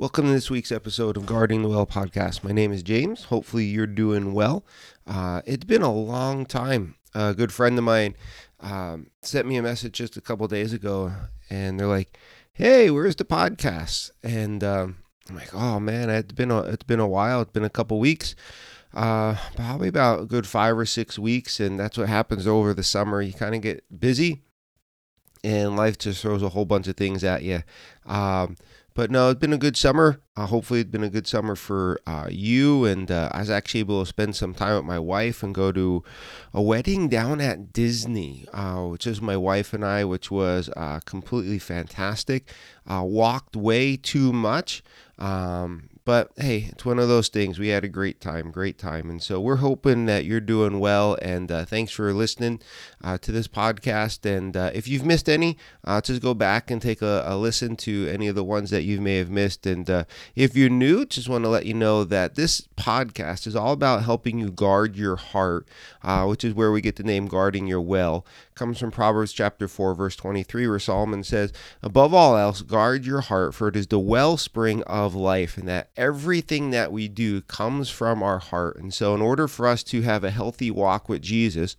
Welcome to this week's episode of Guarding the Well podcast. My name is James. Hopefully, you're doing well. Uh, it's been a long time. A good friend of mine um, sent me a message just a couple days ago, and they're like, "Hey, where's the podcast?" And um, I'm like, "Oh man, it's been a it's been a while. It's been a couple weeks." Uh, probably about a good five or six weeks, and that's what happens over the summer. You kind of get busy, and life just throws a whole bunch of things at you. Um, but no, it's been a good summer. Uh, hopefully, it's been a good summer for uh, you. And uh, I was actually able to spend some time with my wife and go to a wedding down at Disney, uh, which is my wife and I, which was uh, completely fantastic. Uh, walked way too much. Um, but hey, it's one of those things. We had a great time, great time. And so we're hoping that you're doing well. And uh, thanks for listening uh, to this podcast. And uh, if you've missed any, uh, just go back and take a, a, listen to any of the ones that you may have missed. And uh, if you're new, just want to let you know that this podcast is all about helping you guard your heart, uh, which is where we get the name Guarding Your Well. It comes from Proverbs chapter 4, verse 23, where Solomon says, Above all else, guard your heart, for it is the wellspring of life. And that everything that we do comes from our heart. And so, in order for us to have a healthy walk with Jesus,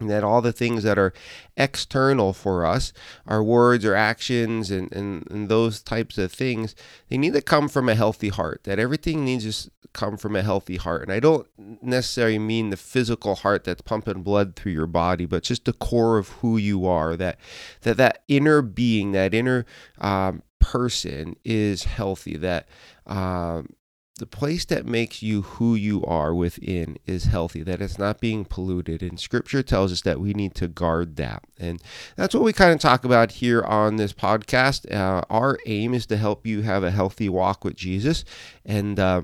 and that all the things that are external for us, our words or actions and, and, and those types of things, they need to come from a healthy heart. That everything needs to come from a healthy heart. And I don't necessarily mean the physical heart that's pumping blood through your body, but just the core of who you are. That that that inner being, that inner um, person is healthy. That um, the place that makes you who you are within is healthy, that it's not being polluted. And scripture tells us that we need to guard that. And that's what we kind of talk about here on this podcast. Uh, our aim is to help you have a healthy walk with Jesus. And, uh,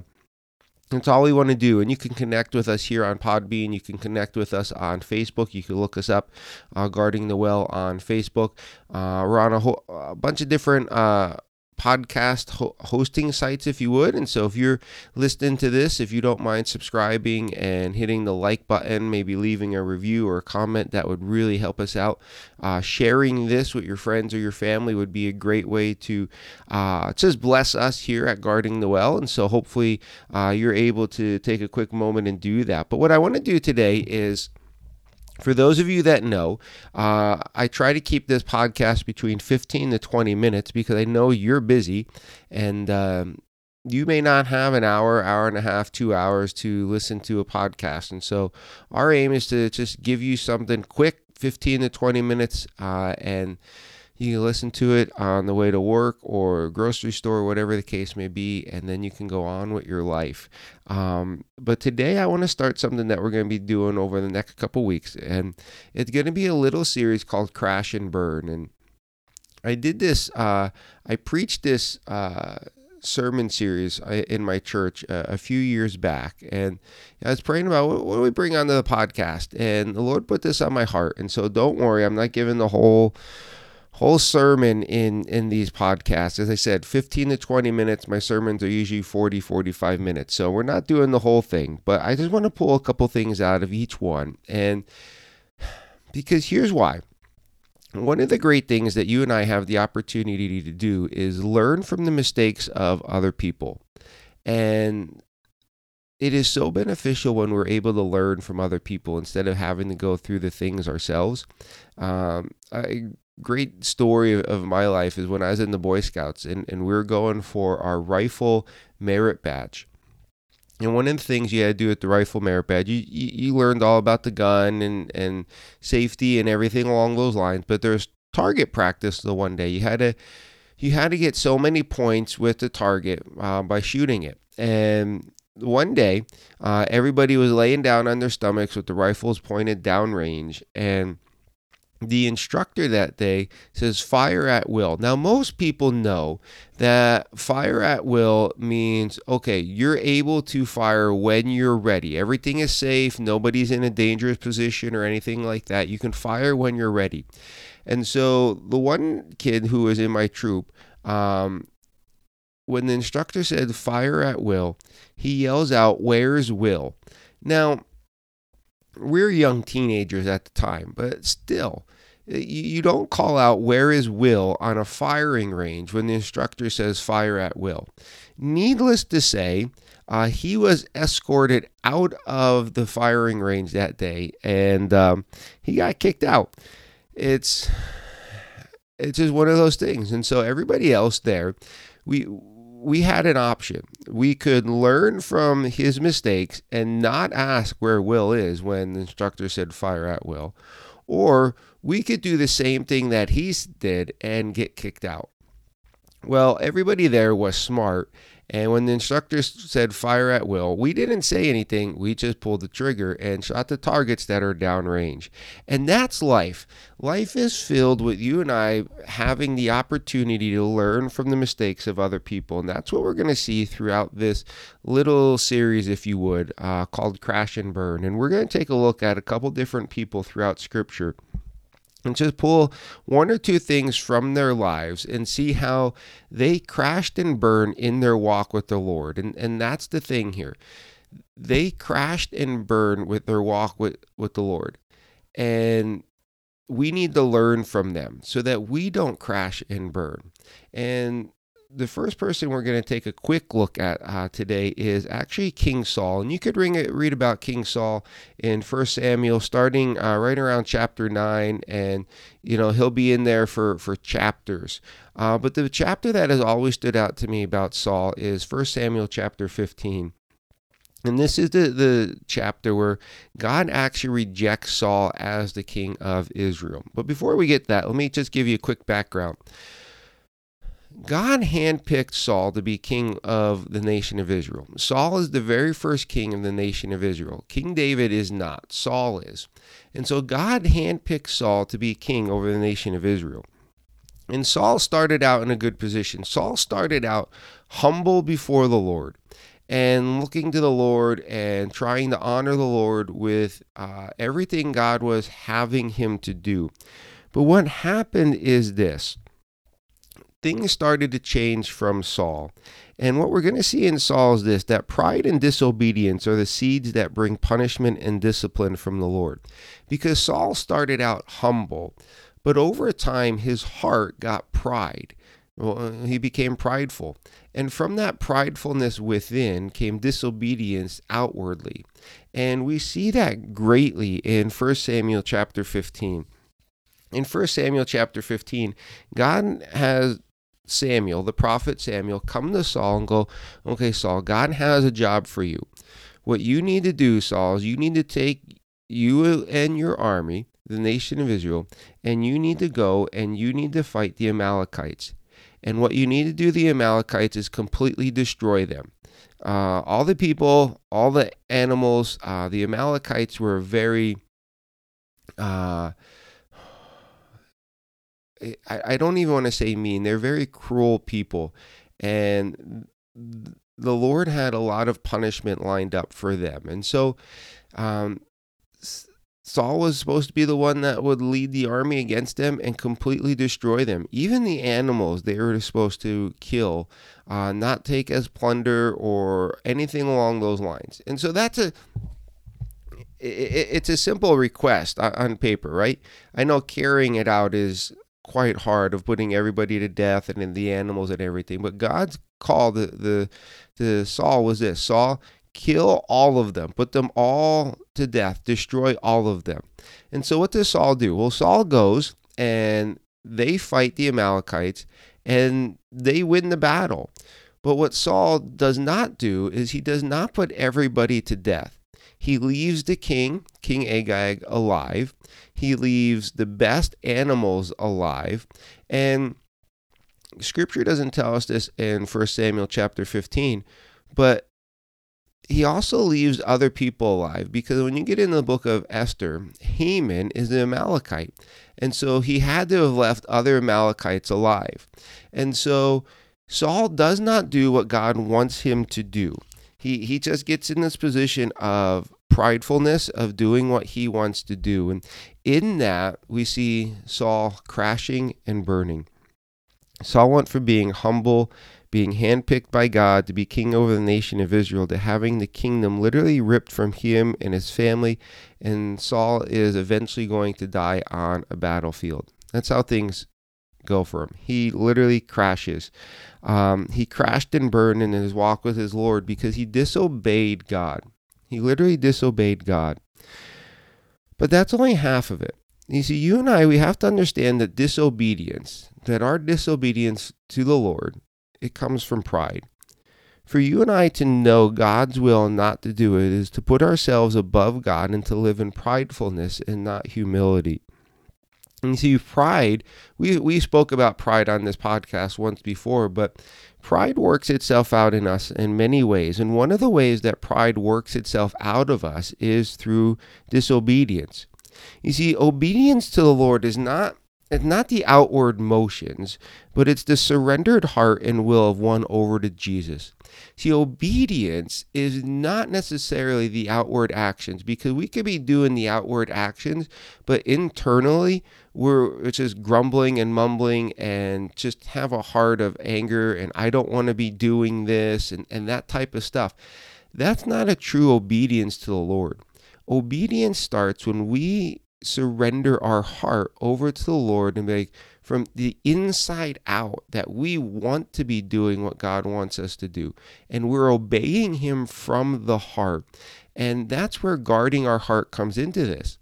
that's all we want to do. And you can connect with us here on Podbean. You can connect with us on Facebook. You can look us up, uh, Guarding the Well on Facebook. Uh, we're on a, whole, a bunch of different uh, podcast ho- hosting sites if you would. And so if you're listening to this if you don't mind subscribing and hitting the like button maybe leaving a review or a comment that would really help us out. Uh, sharing this with your friends or your family would be a great way to uh, just bless us here at guarding the well. And so hopefully uh, you're able to take a quick moment and do that. But what i want to do today is for those of you that know, uh, I try to keep this podcast between 15 to 20 minutes because I know you're busy and um, you may not have an hour, hour and a half, two hours to listen to a podcast. And so our aim is to just give you something quick, 15 to 20 minutes, uh, and you can listen to it on the way to work or grocery store, whatever the case may be, and then you can go on with your life. Um, but today I want to start something that we're going to be doing over the next couple weeks, and it's going to be a little series called Crash and Burn. And I did this, uh, I preached this. Uh, sermon series uh, in my church uh, a few years back and I was praying about what, what do we bring onto the podcast and the Lord put this on my heart and so don't worry I'm not giving the whole whole sermon in in these podcasts. As i said 15 to 20 minutes. My sermons are usually 40 45 minutes. So we're not doing the whole thing but i just want to pull a couple things out of each one. And because here's why. One of the great things that you and i have the opportunity to do is learn from the mistakes of other people. And it is so beneficial when we're able to learn from other people instead of having to go through the things ourselves. Um, I great story of my life is when I was in the Boy Scouts and, and we were going for our rifle merit badge. And one of the things you had to do with the rifle merit badge, you, you, you learned all about the gun and, and safety and everything along those lines. But there's target practice the one day. You had to you had to get so many points with the target uh, by shooting it. And one day, uh, everybody was laying down on their stomachs with the rifles pointed downrange, and the instructor that day says fire at will. Now, most people know that fire at will means okay, you're able to fire when you're ready. Everything is safe, nobody's in a dangerous position or anything like that. You can fire when you're ready. And so, the one kid who was in my troop, um, when the instructor said fire at will, he yells out, Where's Will? Now, we're young teenagers at the time, but still, you don't call out where is Will on a firing range when the instructor says fire at will. Needless to say, uh, he was escorted out of the firing range that day and um, he got kicked out. It's it's just one of those things. And so everybody else there, we we had an option. We could learn from his mistakes and not ask where Will is when the instructor said fire at will, or we could do the same thing that he did and get kicked out. Well, everybody there was smart and when the instructor said fire at will, we didn't say anything. We just pulled the trigger and shot the targets that are downrange. And that's life. Life is filled with you and I having the opportunity to learn from the mistakes of other people. And that's what we're going to see throughout this little series, if you would, uh, called Crash and Burn. And we're going to take a look at a couple different people throughout Scripture and just pull one or two things from their lives and see how they crashed and burned in their walk with the Lord. And, and that's the thing here. They crashed and burned with their walk with, with the Lord. And we need to learn from them so that we don't crash and burn. And the first person we're going to take a quick look at uh, today is actually King Saul. And you could read about King Saul in 1 Samuel, starting uh, right around chapter 9. And, you know, he'll be in there for, for chapters. Uh, but the chapter that has always stood out to me about Saul is 1 Samuel chapter 15. And this is the, the chapter where God actually rejects Saul as the king of Israel. But before we get that, let me just give you a quick background. God handpicked Saul to be king of the nation of Israel. Saul is the very first king of the nation of Israel. King David is not, Saul is. And so God handpicked Saul to be king over the nation of Israel. And Saul started out in a good position. Saul started out humble before the Lord and looking to the Lord and trying to honor the Lord with uh, everything God was having him to do. But what happened is this things started to change from Saul. And what we're going to see in Saul is this that pride and disobedience are the seeds that bring punishment and discipline from the Lord. Because Saul started out humble, but over time his heart got pride. Well, uh, he became prideful. And from that pridefulness within came disobedience outwardly. And we see that greatly in 1 Samuel chapter 15 in 1 Samuel chapter 15, God has Samuel, the prophet Samuel, come to Saul and go, okay, Saul, God has a job for you. What you need to do, Saul, is you need to take you and your army, the nation of Israel, and you need to go and you need to fight the Amalekites. And what you need to do the Amalekites is completely destroy them. Uh, all the people, all the animals, uh, the Amalekites were very uh, I, don't even want to say mean. They're very cruel people. And the Lord had a lot of punishment lined up for them. And so um, Saul was supposed to be the one that would lead the army against them and completely destroy them. Even the animals they were supposed to kill, uh, not take as plunder or anything along those lines. And so that's a it's a simple request on paper, right? I know carrying it out is quite hard of putting everybody to death and in the animals and everything. But God's call the the to Saul was this: Saul, kill all of them, put them all to death, destroy all of them. And so what does Saul do? Well, Saul goes and they fight the Amalekites and they win the battle. But what Saul does not do is he does not put everybody to death. He leaves the king, King Agag, alive. He leaves the best animals alive. And scripture doesn't tell us this in 1 Samuel chapter 15, but he also leaves other people alive because when you get in the book of Esther, Haman is an Amalekite. And so he had to have left other Amalekites alive. And so Saul does not do what God wants him to do. He, he just gets in this position of pridefulness of doing what he wants to do. And in that, we see Saul crashing and burning. Saul went from being humble, being handpicked by God to be king over the nation of Israel, to having the kingdom literally ripped from him and his family. And Saul is eventually going to die on a battlefield. That's how things go for him. He literally crashes. Um, he crashed and burned in his walk with his Lord because he disobeyed God. He literally disobeyed God. But that's only half of it. You see, you and I, we have to understand that disobedience, that our disobedience to the Lord, it comes from pride. For you and I to know God's will and not to do it is to put ourselves above God and to live in pridefulness and not humility. And you see, pride, we, we spoke about pride on this podcast once before, but pride works itself out in us in many ways. And one of the ways that pride works itself out of us is through disobedience. You see, obedience to the Lord is not it's not the outward motions, but it's the surrendered heart and will of one over to Jesus. See, obedience is not necessarily the outward actions because we could be doing the outward actions, but internally we're just grumbling and mumbling and just have a heart of anger and I don't want to be doing this and, and that type of stuff. That's not a true obedience to the Lord. Obedience starts when we surrender our heart over to the Lord and be like, from the inside out that we want to be doing what God wants us to do. And we're obeying Him from the heart. And that's where guarding our heart comes into this.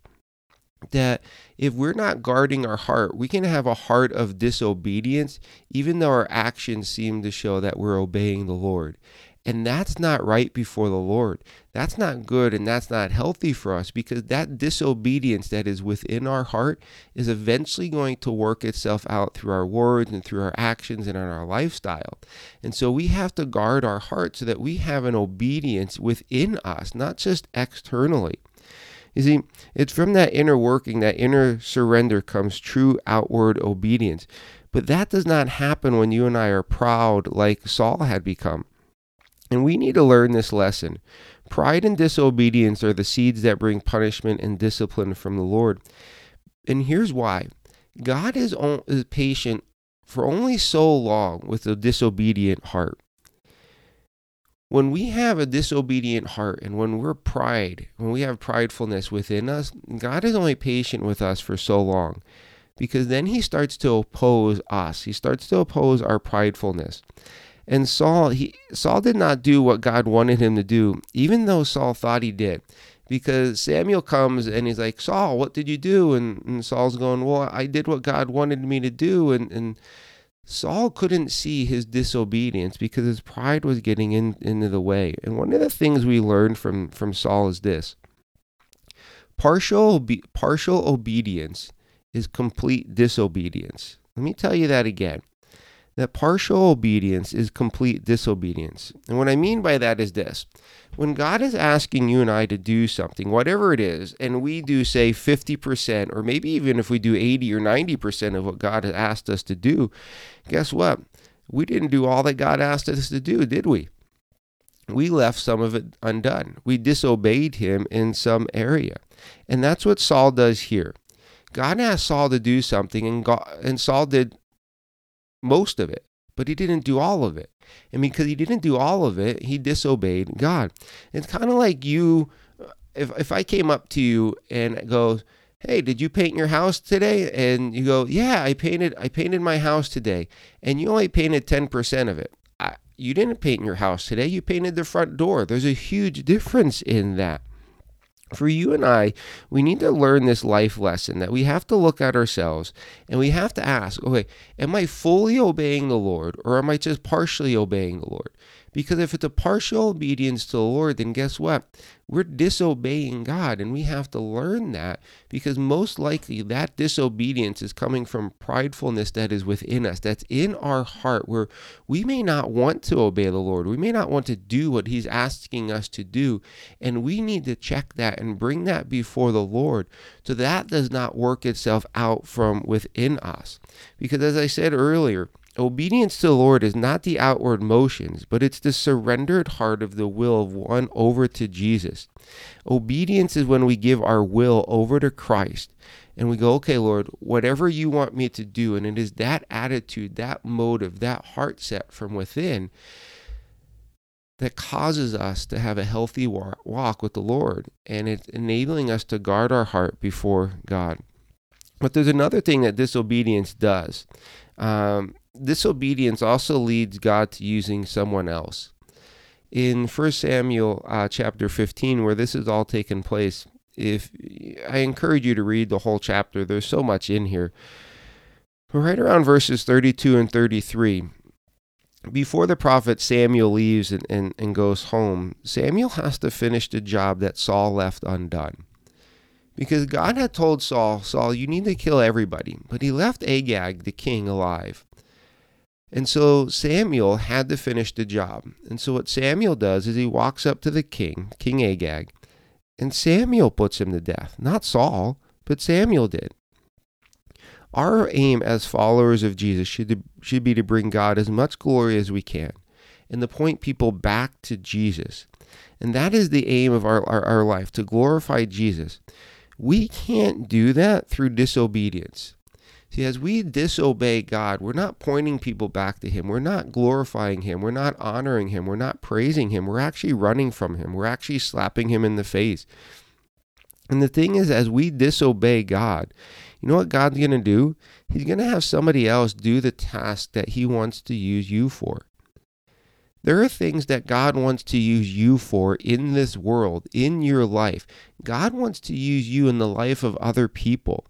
That if we're not guarding our heart, we can have a heart of disobedience, even though our actions seem to show that we're obeying the Lord. And that's not right before the Lord. That's not good and that's not healthy for us because that disobedience that is within our heart is eventually going to work itself out through our words and through our actions and in our lifestyle. And so we have to guard our heart so that we have an obedience within us, not just externally. You see, it's from that inner working, that inner surrender comes true outward obedience. But that does not happen when you and I are proud like Saul had become. And we need to learn this lesson. Pride and disobedience are the seeds that bring punishment and discipline from the Lord. And here's why God is, patient for only so long with a disobedient heart. When we have a disobedient heart and when we're pride, when we have pridefulness within us, God is only patient with us for so long because then he starts to oppose us. He starts to oppose our pridefulness. And Saul, he Saul did not do what God wanted him to do, even though Saul thought he did. Because Samuel comes and he's like, Saul, what did you do? And, and Saul's going, Well, I did what God wanted me to do. And, and Saul couldn't see his disobedience because his pride was getting in, into the way. And one of the things we learned from, from Saul is this partial, obe- partial obedience is complete disobedience. Let me tell you that again that partial obedience is complete disobedience. And what I mean by that is this when God is asking you and I to do something, whatever it is, and we do, say, 50%, or maybe even if we do 80 or 90% of what God has asked us to do, guess what? We didn't do all that God asked us to do, did we? We left some of it undone. We disobeyed him in some area. And that's what Saul does here. God asked Saul to do something, and, God, and Saul did most of it, but he didn't do all of it. And because he didn't do all of it, he disobeyed God. It's kind of like you, if, if I came up to you and go, hey, did you paint your house today? And you go, yeah, I painted, I painted my house today. And you only painted 10% of it. I, you didn't paint your house today. You painted the front door. There's a huge difference in that for you and I, we need to learn this life lesson that we have to look at ourselves and we have to ask, okay, am I fully obeying the Lord or am I just partially obeying the Lord? Because if it's a partial obedience to the Lord, then guess what? We're disobeying God, and we have to learn that because most likely that disobedience is coming from pridefulness that is within us, that's in our heart, where we may not want to obey the Lord. We may not want to do what He's asking us to do, and we need to check that and bring that before the Lord so that does not work itself out from within us. Because as I said earlier, Obedience to the Lord is not the outward motions, but it's the surrendered heart of the will of one over to Jesus. Obedience is when we give our will over to Christ and we go, okay, Lord, whatever you want me to do. And it is that attitude, that motive, that heart set from within that causes us to have a healthy walk with the Lord. And it's enabling us to guard our heart before God. But there's another thing that disobedience does. Um, disobedience also leads God to using someone else. In 1 Samuel uh, chapter 15, where this is all taken place, if I encourage you to read the whole chapter, there's so much in here. Right around verses 32 and 33, before the prophet Samuel leaves and, and, and goes home, Samuel has to finish the job that Saul left undone. Because God had told Saul, Saul, you need to kill everybody. But he left Agag, the king, alive. And so Samuel had to finish the job. And so what Samuel does is he walks up to the king, King Agag, and Samuel puts him to death. Not Saul, but Samuel did. Our aim as followers of Jesus should, should be to bring God as much glory as we can and to point people back to Jesus. And that is the aim of our, our, our life, to glorify Jesus. We can't do that through disobedience. See, as we disobey God, we're not pointing people back to Him. We're not glorifying Him. We're not honoring Him. We're not praising Him. We're actually running from Him. We're actually slapping Him in the face. And the thing is, as we disobey God, you know what God's going to do? He's going to have somebody else do the task that He wants to use you for. There are things that God wants to use you for in this world, in your life. God wants to use you in the life of other people.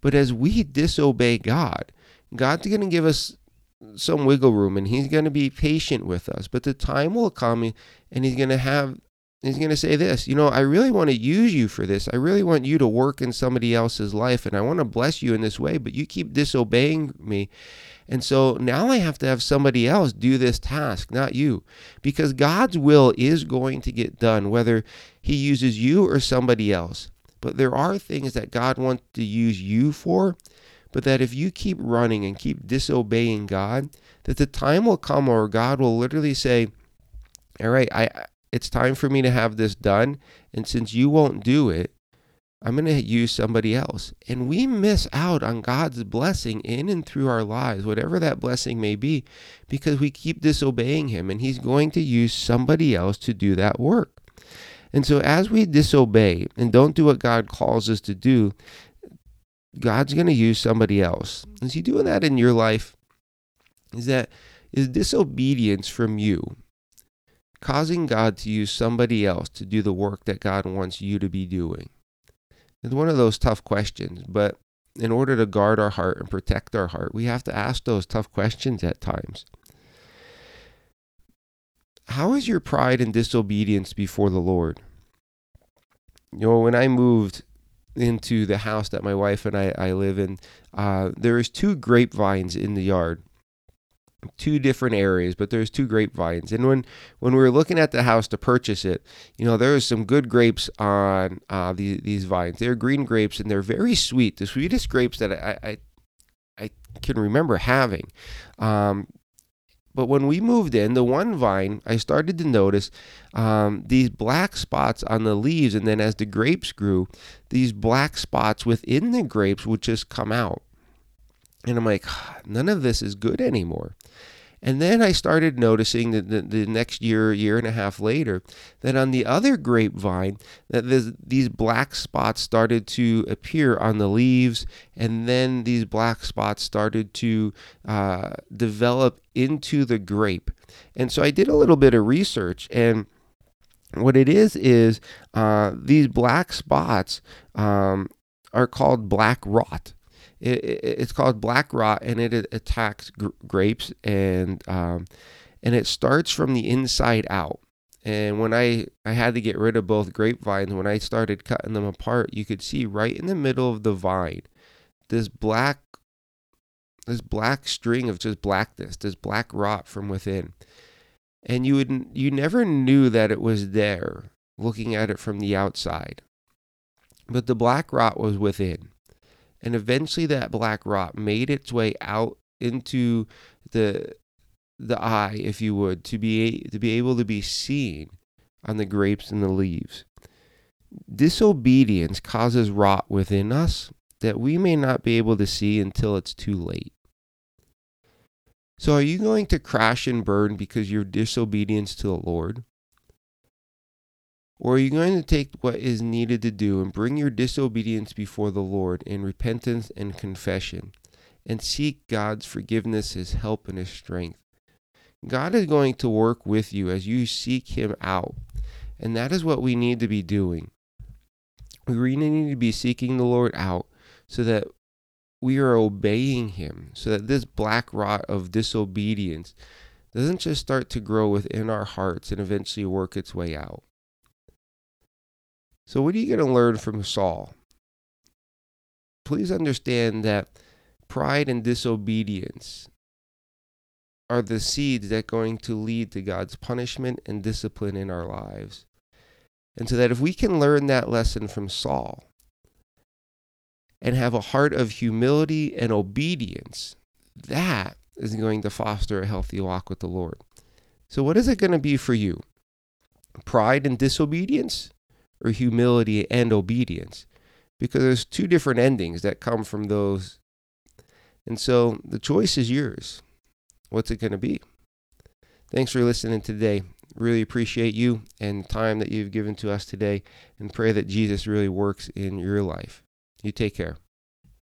But as we disobey God, God's going to give us some wiggle room and he's going to be patient with us. But the time will come and he's going to have he's going to say this, you know, I really want to use you for this. I really want you to work in somebody else's life and I want to bless you in this way, but you keep disobeying me. And so now I have to have somebody else do this task, not you. Because God's will is going to get done whether he uses you or somebody else. But there are things that God wants to use you for, but that if you keep running and keep disobeying God, that the time will come where God will literally say, "All right, I it's time for me to have this done, and since you won't do it, I'm going to use somebody else." And we miss out on God's blessing in and through our lives, whatever that blessing may be, because we keep disobeying him and he's going to use somebody else to do that work. And so, as we disobey and don't do what God calls us to do, God's going to use somebody else. Is He doing that in your life? Is that is disobedience from you causing God to use somebody else to do the work that God wants you to be doing? It's one of those tough questions, but in order to guard our heart and protect our heart, we have to ask those tough questions at times. How is your pride and disobedience before the Lord? You know, when I moved into the house that my wife and I, I live in, uh, there's two grapevines in the yard two different areas, but there's two grapevines. And when when we were looking at the house to purchase it, you know, there was some good grapes on uh, these these vines. They're green grapes and they're very sweet. The sweetest grapes that I I, I can remember having. Um, but when we moved in, the one vine, I started to notice um, these black spots on the leaves. And then as the grapes grew, these black spots within the grapes would just come out. And I'm like, none of this is good anymore. And then I started noticing that the, the, next year, year and a half later, that on the other grapevine, that these black spots started to appear on the leaves, and then these black spots started to uh, develop into the grape. And so I did a little bit of research, and what it is is uh, these black spots um, are called black rot it, it, it's called black rot, and it attacks gr- grapes, and um, and it starts from the inside out. And when I, I had to get rid of both grapevines, when I started cutting them apart, you could see right in the middle of the vine this black this black string of just blackness, this black rot from within. And you would you never knew that it was there looking at it from the outside. But the black rot was within and eventually that black rot made its way out into the the eye, if you would, to be to be able to be seen on the grapes and the leaves. Disobedience causes rot within us, that we may not be able to see until it's too late. So, are you going to crash and burn because your disobedience to the Lord? Or are you going to take what is needed to do and bring your disobedience before the Lord in repentance and confession and seek God's forgiveness, His help, and His strength? God is going to work with you as you seek Him out. And that is what we need to be doing. We really need to be seeking the Lord out so that we are obeying Him, so that this black rot of disobedience doesn't just start to grow within our hearts and eventually work its way out. So, what are you going to learn from Saul? Please understand that pride and disobedience are the seeds that are going to lead to God's punishment and discipline in our lives. And so that if we can learn that lesson from Saul and have a heart of humility and obedience, that is going to foster a healthy walk with the Lord. So, what is it going to be for you? Pride and disobedience or humility and obedience? Because there's two different endings that come from those. And so the choice is yours. What's it going to be? Thanks for listening today. Really appreciate you and the time that you've given to us today and pray that Jesus really works in your life. You take care.